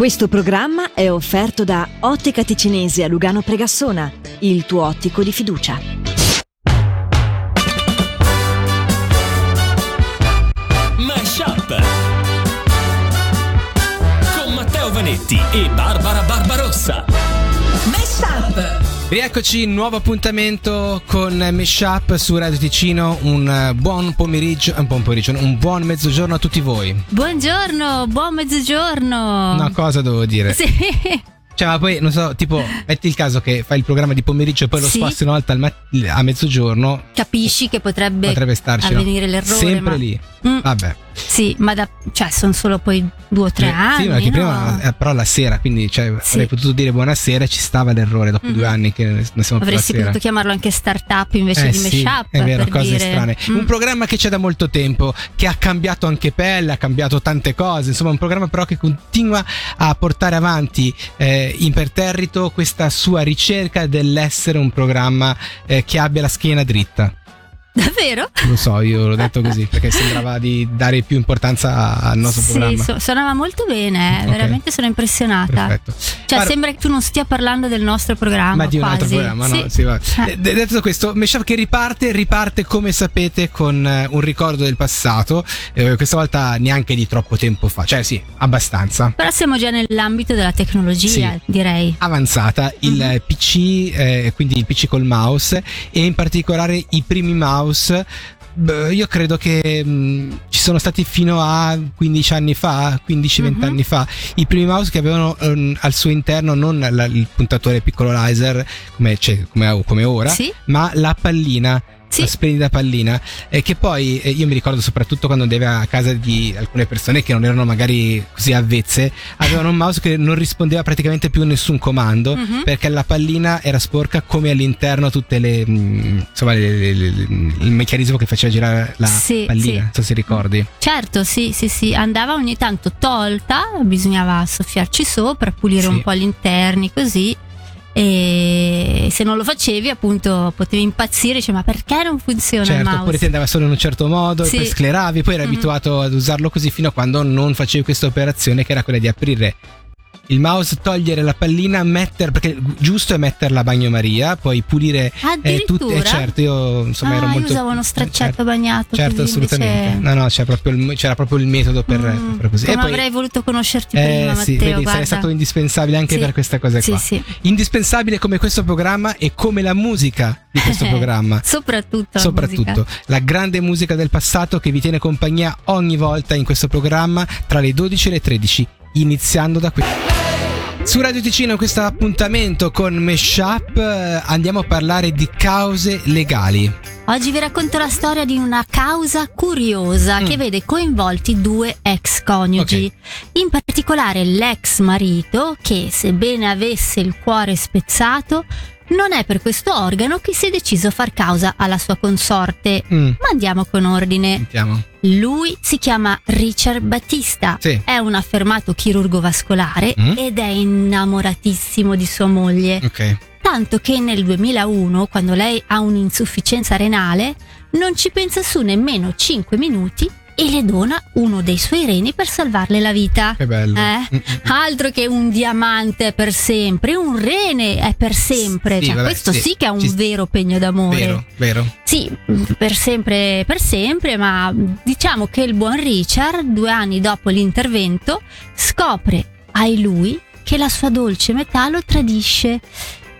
Questo programma è offerto da Ottica Ticinese a Lugano Pregassona, il tuo ottico di fiducia. Mashup con Matteo Vanetti e Barbara. Rieccoci, nuovo appuntamento con Meshup su Radio Ticino. Un eh, buon pomeriggio, un buon pomeriggio, un buon mezzogiorno a tutti voi. Buongiorno, buon mezzogiorno. Una cosa devo dire. Sì. Cioè, ma poi, non so, tipo, metti il caso che fai il programma di pomeriggio e poi lo Sì. sposti una volta al mat- a mezzogiorno. Capisci che potrebbe, Potrebbe starci. no? avvenire l'errore. Sempre ma- lì. Mm, Vabbè. Sì, ma da, cioè, sono solo poi due o tre Eh, anni. Sì, ma che no? prima, eh, però la sera, quindi cioè, Sì. avrei potuto dire buonasera, ci stava l'errore dopo Mhm. due anni che ne siamo Avresti potuto chiamarlo anche startup invece Eh di sì, mashup. è vero, cose dire. strane. Mm. Un programma che c'è da molto tempo, che ha cambiato anche pelle, ha cambiato tante cose. Insomma, un programma però che continua a portare avanti eh, imperterrito questa sua ricerca dell'essere un programma eh, che abbia la schiena dritta. Davvero? Lo so, io l'ho detto così perché sembrava di dare più importanza al nostro sì, programma. so- suonava molto bene, eh, Ok. veramente sono impressionata. Perfetto. Cioè, Guarda- sembra che tu non stia parlando del nostro programma. Ma di un altro programma, no? Sì. Sì, va. Eh. D- Detto questo, Meshup che riparte, riparte come sapete con eh, un ricordo del passato, eh, questa volta neanche di troppo tempo fa, cioè sì, abbastanza. Però siamo già nell'ambito della tecnologia, Sì. direi. Avanzata, il Mhm. eh, PC, eh, quindi il PC col mouse e in particolare i primi mouse. Beh, Io credo che mh, ci sono stati fino a 15 anni fa, 15-20 Mhm. anni fa, i primi mouse che avevano ehm, al suo interno non la- il puntatore piccolo laser come, c'è- come- come ora, Sì? ma la pallina. Sì. La splendida pallina, eh, che poi eh, io mi ricordo soprattutto quando andavo a casa di alcune persone che non erano magari così avvezze, avevano un mouse che non rispondeva praticamente più a nessun comando Mhm. perché la pallina era sporca come all'interno tutte le mm, insomma le- le- le- il meccanismo che faceva girare la Sì, pallina, non so se ricordi. Certo, sì, sì, sì, andava ogni tanto tolta, bisognava soffiarci sopra, pulire un po' gli interni così. E se non lo facevi, appunto, potevi impazzire, dice, ma perché non funziona il Certo, mouse? oppure ti andava solo in un certo modo Sì. poi scleravi, poi eri Mhm. abituato ad usarlo così fino a quando non facevi questa operazione che era quella di aprire il mouse, togliere la pallina, mettere perché giusto è metterla a bagnomaria, poi pulire eh, tutte, eh, certo, io insomma ah, ero molto io usavo uno straccetto certo, bagnato. Certo, assolutamente. invece- No, no, c'era proprio il, c'era proprio il metodo per, Mm, per così. come e poi avrei voluto conoscerti eh, prima, sì, Matteo. vedi, sarei stato indispensabile anche Sì. per questa cosa Sì, qua. sì. Indispensabile come questo programma e come la musica di questo programma. Soprattutto. la Soprattutto musica. la grande musica del passato che vi tiene compagnia ogni volta in questo programma tra le 12 e le 13, iniziando da qui. Su Radio Ticino questo appuntamento con Meshup eh, andiamo a parlare di cause legali. Oggi vi racconto la storia di una causa curiosa Mm. che vede coinvolti due ex coniugi, in particolare l'ex marito che, sebbene avesse il cuore spezzato, non è per questo organo che si è deciso a far causa alla sua consorte. Mm, Ma andiamo con ordine. sentiamo. Lui si chiama Richard Battista, Sì. è un affermato chirurgo vascolare Mm. ed è innamoratissimo di sua moglie. Ok. Tanto che nel 2001, quando lei ha un'insufficienza renale, non ci pensa su nemmeno 5 minuti e le dona uno dei suoi reni per salvarle la vita. Che bello. Eh? Mm, mm. Altro che un diamante per sempre, un rene è per sempre. Sì, Cioè, vabbè, questo sì, sì che è un ci- vero pegno d'amore. Vero, vero. Sì, per sempre, per sempre, ma diciamo che il buon Richard, due anni dopo l'intervento, scopre ai lui che la sua dolce metà lo tradisce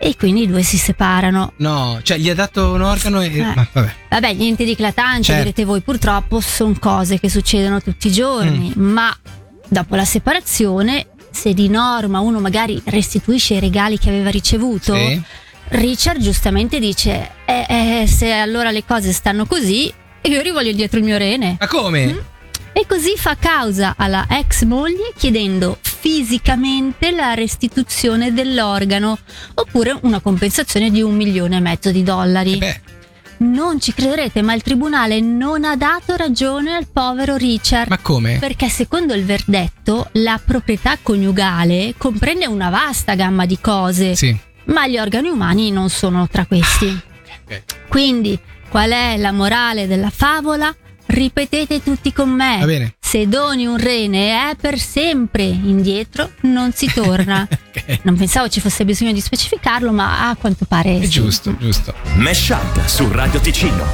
e quindi i due si separano. No, cioè gli ha dato un organo e... Eh. Ma vabbè. Vabbè, niente di eclatante, Certo. direte voi, purtroppo sono cose che succedono tutti i giorni, Mm. ma dopo la separazione, se di norma uno magari restituisce i regali che aveva ricevuto, Sì. Richard giustamente dice: eh, eh, Se allora le cose stanno così, io rivoglio dietro il mio rene. Ma come? Mm. E così fa causa alla ex moglie chiedendo fisicamente la restituzione dell'organo oppure una compensazione di un milione e mezzo di dollari. Eh beh, Non ci crederete, ma il tribunale non ha dato ragione al povero Richard. ma come? Perché secondo il verdetto la proprietà coniugale comprende una vasta gamma di cose, Sì. ma gli organi umani non sono tra questi. Ok. Quindi, qual è la morale della favola? Ripetete tutti con me. Va bene. Se doni un rene è per sempre, indietro non si torna. Ok. Non pensavo ci fosse bisogno di specificarlo, ma a quanto pare. È sì. giusto, giusto. Mesh Up su Radio Ticino.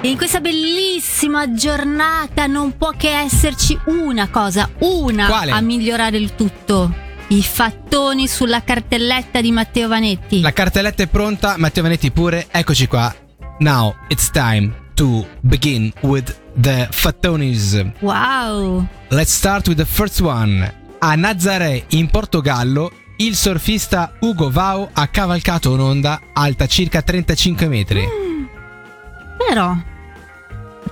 E in questa bellissima giornata non può che esserci una cosa, una Quale? a migliorare il tutto. I fattoni sulla cartelletta di Matteo Vanetti. La cartelletta è pronta, Matteo Vanetti pure, eccoci qua. Now it's time to begin with the fattonis. Wow! Let's start with the first one. A Nazaré, in Portogallo, il surfista Ugo Vau ha cavalcato un'onda alta circa 35 metri. Però. Mi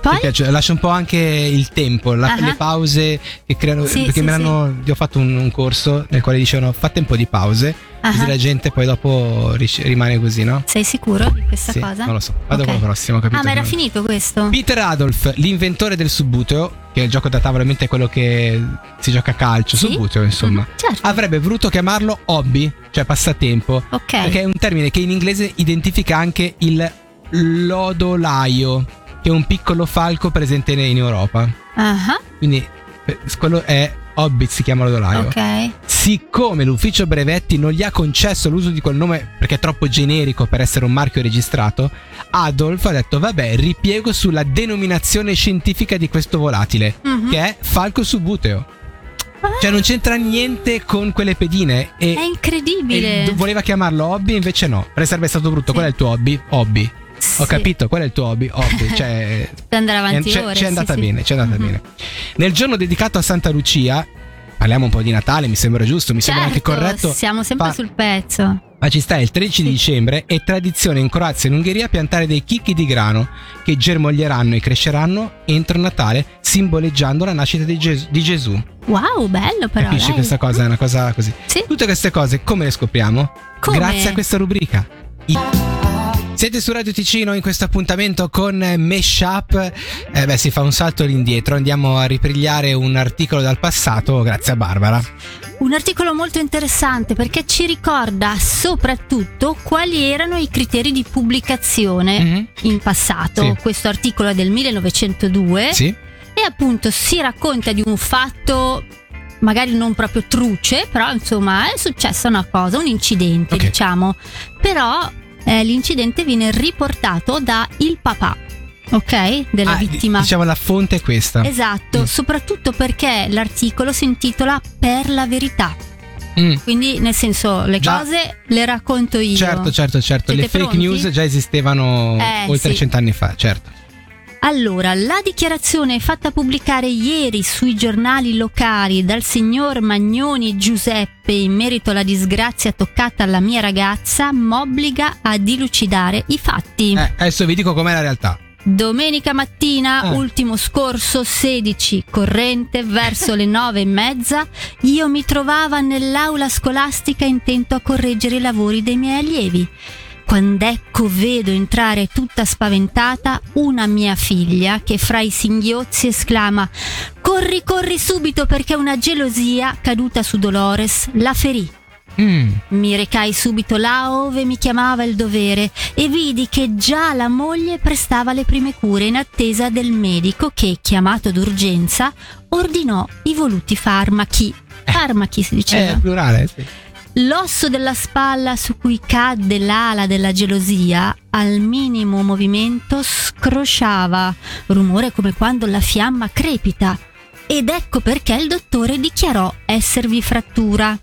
Poi? piace, lascia un po' anche il tempo, la- Ah. le pause che creano. Sì, perché sì, me l'hanno. Io ho fatto un, un corso nel quale dicevano fate un po' di pause, Ah. così la gente poi dopo ris- rimane così, no? Sei sicuro di questa Sì, cosa? non lo so. Vado Ok. con la prossima, capito? Ah, ma era Non- finito questo? Peter Adolf, l'inventore del subbuteo, che è il gioco da tavola, è quello che si gioca a calcio, Sì? subbuteo, insomma. Mm, certo. Avrebbe voluto chiamarlo hobby, cioè passatempo, Ok. perché è un termine che in inglese identifica anche il lodolaio, che è un piccolo falco presente in Europa. Ah, Quindi eh, quello è Hobbit, si chiama lodolaio. ok. Siccome l'ufficio brevetti non gli ha concesso l'uso di quel nome perché è troppo generico per essere un marchio registrato, Adolf ha detto vabbè ripiego sulla denominazione scientifica di questo volatile, Mhm. che è falco subuteo. Cioè non c'entra niente con quelle pedine e, È incredibile. e voleva chiamarlo hobby invece no, perché sarebbe stato brutto. Sì. Qual è il tuo hobby? Hobby. Ho Sì. capito, qual è il tuo hobby? Hobby, cioè andare avanti c'è, ore. c'è sì, andata sì. bene, c'è andata Mhm. bene. Nel giorno dedicato a Santa Lucia, parliamo un po' di Natale, mi sembra giusto, mi sembra anche Certo, corretto. Siamo sempre Fa- sul pezzo. Ma ci sta il 13 di Sì. dicembre è tradizione in Croazia e in Ungheria piantare dei chicchi di grano che germoglieranno e cresceranno entro Natale, simboleggiando la nascita di, Ges- di Gesù. Wow, bello però. Capisci dai. questa cosa? È una cosa così. Sì. Tutte queste cose come le scopriamo? Come? Grazie a questa rubrica. I- Siete su Radio Ticino in questo appuntamento con Mesh Up. Eh beh, si fa un salto all'indietro. Andiamo a ripigliare un articolo dal passato, grazie a Barbara. Un articolo molto interessante perché ci ricorda soprattutto quali erano i criteri di pubblicazione Mhm. in passato. Sì. Questo articolo è del 1902 Sì? e appunto si racconta di un fatto magari non proprio truce, però insomma è successa una cosa, un incidente Ok. diciamo. Però eh, l'incidente viene riportato da il papà, ok? Della Ah, vittima. Diciamo la fonte è questa. Esatto, Mm. soprattutto perché l'articolo si intitola Per la verità. Mm. Quindi, nel senso, le Già. cose le racconto io. Certo, certo, certo. Siete Le fake pronti? news già esistevano Eh, oltre sì. cent'anni fa, certo. Allora, la dichiarazione fatta pubblicare ieri sui giornali locali dal signor Magnoni Giuseppe in merito alla disgrazia toccata alla mia ragazza m'obbliga a dilucidare i fatti. Eh, adesso vi dico com'è la realtà. Domenica mattina, Ah. ultimo scorso 16, corrente, verso le nove e mezza, io mi trovavo nell'aula scolastica intento a correggere i lavori dei miei allievi. Quando ecco vedo entrare tutta spaventata una mia figlia che fra i singhiozzi esclama Corri, corri subito perché una gelosia caduta su Dolores la ferì. Mm. Mi recai subito là ove mi chiamava il dovere e vidi che già la moglie prestava le prime cure in attesa del medico che, chiamato d'urgenza, ordinò i voluti farmaci. Farmaci si Eh, diceva. è plurale, sì. L'osso della spalla su cui cadde l'ala della gelosia, al minimo movimento scrosciava, rumore come quando la fiamma crepita. Ed ecco perché il dottore dichiarò esservi frattura.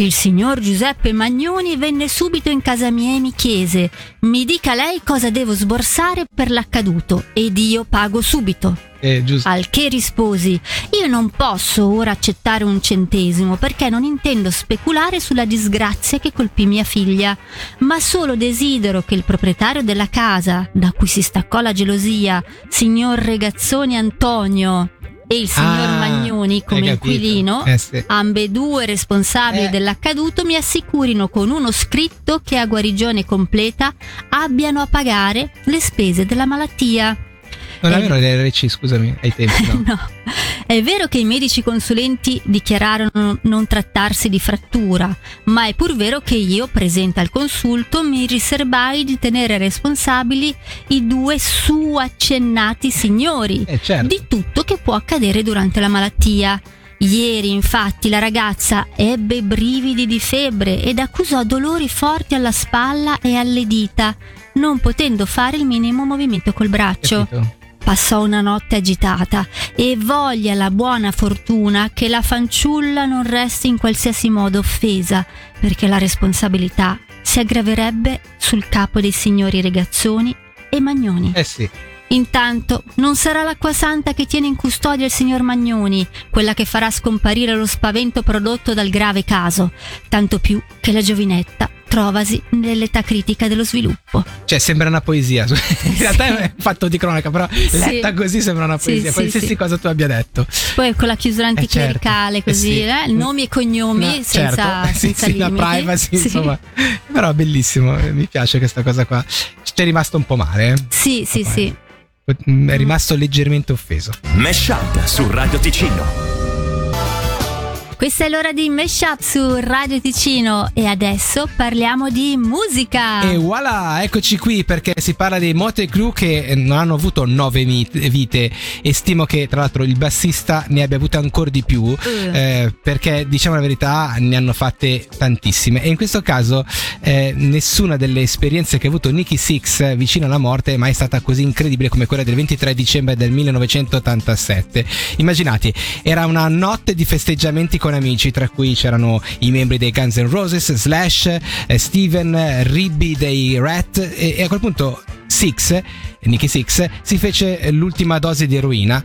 Il signor Giuseppe Magnoni venne subito in casa mia e mi chiese: Mi dica lei cosa devo sborsare per l'accaduto ed io pago subito. Giusto. Al che risposi: Io non posso ora accettare un centesimo perché non intendo speculare sulla disgrazia che colpì mia figlia, ma solo desidero che il proprietario della casa, da cui si staccò la gelosia, signor Regazzoni Antonio, e il signor Ah, Magnoni come inquilino, Eh, sì. ambedue responsabili Eh. dell'accaduto, mi assicurino con uno scritto che a guarigione completa abbiano a pagare le spese della malattia. Non È- avevano le RC, scusami, ai tempi, no. No. È vero che i medici consulenti dichiararono non trattarsi di frattura, ma è pur vero che io, presente al consulto, mi riserbai di tenere responsabili i due su accennati signori Eh, certo. di tutto che può accadere durante la malattia. Ieri, infatti, la ragazza ebbe brividi di febbre ed accusò dolori forti alla spalla e alle dita, non potendo fare il minimo movimento col braccio. Capito? Passò una notte agitata e voglia la buona fortuna che la fanciulla non resti in qualsiasi modo offesa, perché la responsabilità si aggraverebbe sul capo dei signori Regazzoni e Magnoni. Eh sì. Intanto non sarà l'acqua santa che tiene in custodia il signor Magnoni, quella che farà scomparire lo spavento prodotto dal grave caso, tanto più che la giovinetta trovasi nell'età critica dello sviluppo. Cioè, sembra una poesia. In realtà è fatto di cronaca, però letta così sembra una Sì, poesia. sì, Qualsiasi sì. cosa tu abbia detto. Poi con la chiusura anticlericale, Eh, certo. così, Eh, sì. eh, nomi e cognomi No, senza, certo. Sì, senza sì, la limiti. privacy, Sì. insomma. Però bellissimo, eh, mi piace questa cosa qua. Ci è rimasto un po' male, eh? Sì, sì, sì. Mm, È rimasto leggermente offeso. Mesh Up su Radio Ticino. Questa è l'ora di Meshup su Radio Ticino e adesso parliamo di musica. E voilà, eccoci qui perché si parla dei Motley Crue che non hanno avuto nove vite e stimo che tra l'altro il bassista ne abbia avute ancora di più eh, perché diciamo la verità ne hanno fatte tantissime e in questo caso eh, nessuna delle esperienze che ha avuto Nicky Six vicino alla morte è mai stata così incredibile come quella del 23 dicembre del 1987. Immaginate, era una notte di festeggiamenti con amici, tra cui c'erano i membri dei Guns N' Roses, Slash, eh, Steven, Ribby dei Rat e, e a quel punto Six, Nicky Six, si fece l'ultima dose di eroina.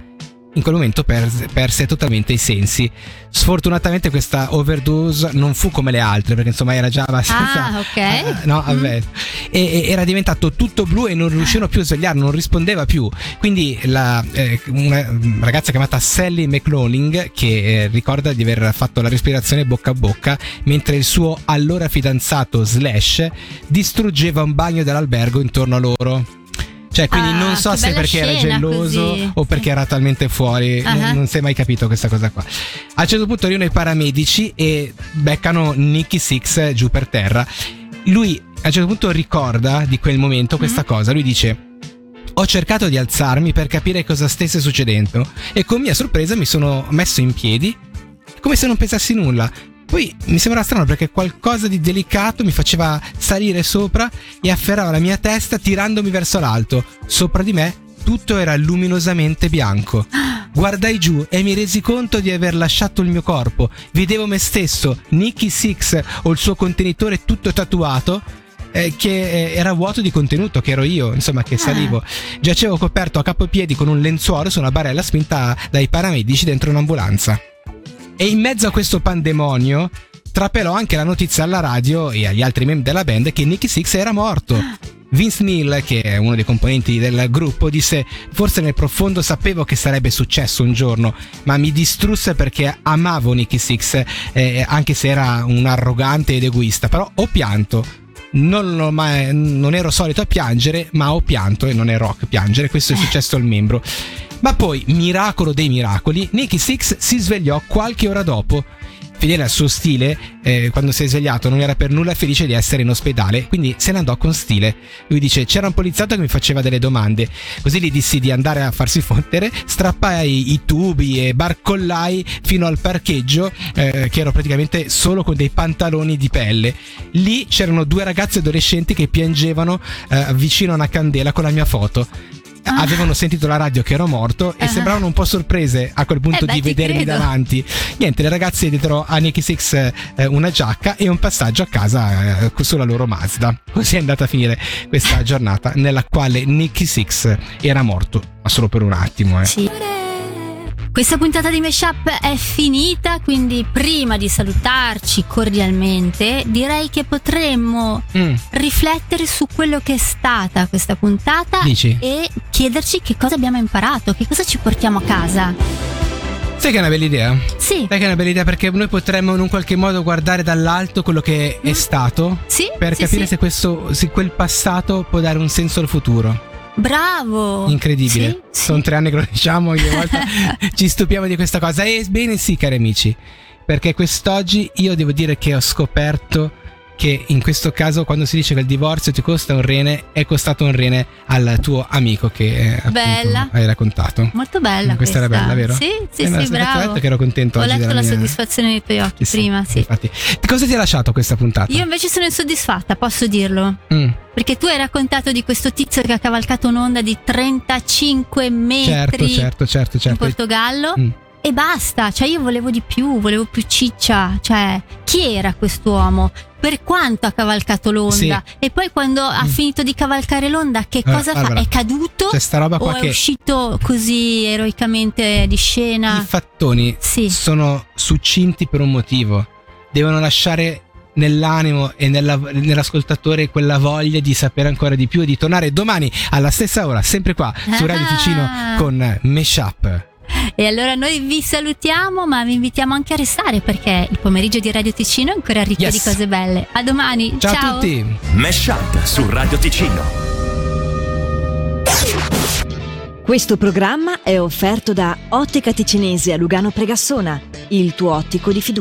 In quel momento perse, perse totalmente i sensi. Sfortunatamente questa overdose non fu come le altre, perché insomma era già abbastanza. Ah, ok. eh, no, Mm. E, e era diventato tutto blu e non riuscivano più a svegliare, non rispondeva più. Quindi la, eh, una ragazza chiamata Sally McLauning, che eh, ricorda di aver fatto la respirazione bocca a bocca, mentre il suo allora fidanzato Slash distruggeva un bagno dell'albergo intorno a loro. Cioè, quindi Ah, non so se perché era geloso così. o perché era talmente fuori, Ah. non, non si è mai capito questa cosa qua. A un certo punto arrivano i paramedici e beccano Nicky Six giù per terra. Lui a un certo punto ricorda di quel momento questa Mm. cosa. Lui dice: Ho cercato di alzarmi per capire cosa stesse succedendo e con mia sorpresa mi sono messo in piedi come se non pensassi nulla. Poi mi sembrava strano perché qualcosa di delicato mi faceva salire sopra e afferrava la mia testa tirandomi verso l'alto. Sopra di me tutto era luminosamente bianco. Guardai giù e mi resi conto di aver lasciato il mio corpo. Vedevo me stesso, Nicky Six o il suo contenitore tutto tatuato. eh, che eh, era vuoto di contenuto, che ero io, insomma, che salivo. Giacevo coperto a capopiedi con un lenzuolo su una barella spinta dai paramedici dentro un'ambulanza. E in mezzo a questo pandemonio trapelò anche la notizia alla radio e agli altri membri della band che Nicky Six era morto. Vince Neil, che è uno dei componenti del gruppo, disse: Forse nel profondo sapevo che sarebbe successo un giorno, ma mi distrusse perché amavo Nicky Six, eh, anche se era un arrogante ed egoista. Però ho pianto. Non, mai- non ero solito a piangere, ma ho pianto e non è rock piangere. Questo è successo al membro. Ma poi, miracolo dei miracoli, Nicky Six si svegliò qualche ora dopo. Fedele al suo stile, eh, quando si è svegliato non era per nulla felice di essere in ospedale, quindi se ne andò con stile. Lui dice: C'era un poliziotto che mi faceva delle domande, così gli dissi di andare a farsi fottere, strappai i tubi e barcollai fino al parcheggio, eh, che ero praticamente solo con dei pantaloni di pelle. Lì c'erano due ragazze adolescenti che piangevano eh, vicino a una candela con la mia foto. Ah. Avevano sentito la radio che ero morto e Ah. sembravano un po' sorprese a quel punto Eh beh, di vedermi credo. davanti. Niente, le ragazze diedero a Nicky Six eh, una giacca e un passaggio a casa eh, sulla loro Mazda. Così è andata a finire questa giornata nella quale Nicky Six era morto, ma solo per un attimo. Eh. Sì. Questa puntata di Meshup è finita, quindi prima di salutarci cordialmente, direi che potremmo Mm, riflettere su quello che è stata questa puntata Dici? e chiederci che cosa abbiamo imparato, che cosa ci portiamo a casa. Sai che è una bella idea? Sì, Sai che è una bella idea perché noi potremmo in un qualche modo guardare dall'alto quello che è stato sì, per sì, capire sì. Se, questo, se quel passato può dare un senso al futuro. Bravo! Incredibile. Sì, sì. Sono tre anni che lo diciamo, ogni volta ci stupiamo di questa cosa. E bene sì, cari amici, perché quest'oggi io devo dire che ho scoperto che in questo caso quando si dice che il divorzio ti costa un rene è costato un rene al tuo amico che eh, hai raccontato. Molto bella Questa questa. era bella, vero? Sì, sì, Eh, sì, l'ha detto bravo. che ero contento Ho letto la mia- soddisfazione nei tuoi occhi Sì, prima, sì. Infatti. Cosa ti ha lasciato questa puntata? Io invece sono insoddisfatta, posso dirlo. Mm, Perché tu hai raccontato di questo tizio che ha cavalcato un'onda di 35 metri certo, certo, certo, in certo. Portogallo. Mm. E basta, cioè io volevo di più, volevo più ciccia, cioè chi era quest'uomo? Per quanto ha cavalcato l'onda? E poi quando ha Mm. finito di cavalcare l'onda, che Eh, cosa fa? Barbara, È caduto? C'è sta roba o qua è che uscito così eroicamente di scena? i fattoni Sì. sono succinti per un motivo. Devono lasciare nell'animo e nella- nell'ascoltatore quella voglia di sapere ancora di più e di tornare domani alla stessa ora, sempre qua su Radio Ah. Ticino con Meshup. E allora noi vi salutiamo, ma vi invitiamo anche a restare perché il pomeriggio di Radio Ticino è ancora ricco Yes. di cose belle. A domani, Ciao, a tutti! Mesh Up su Radio Ticino. Questo programma è offerto da Ottica Ticinese a Lugano Pregassona, il tuo ottico di fiducia.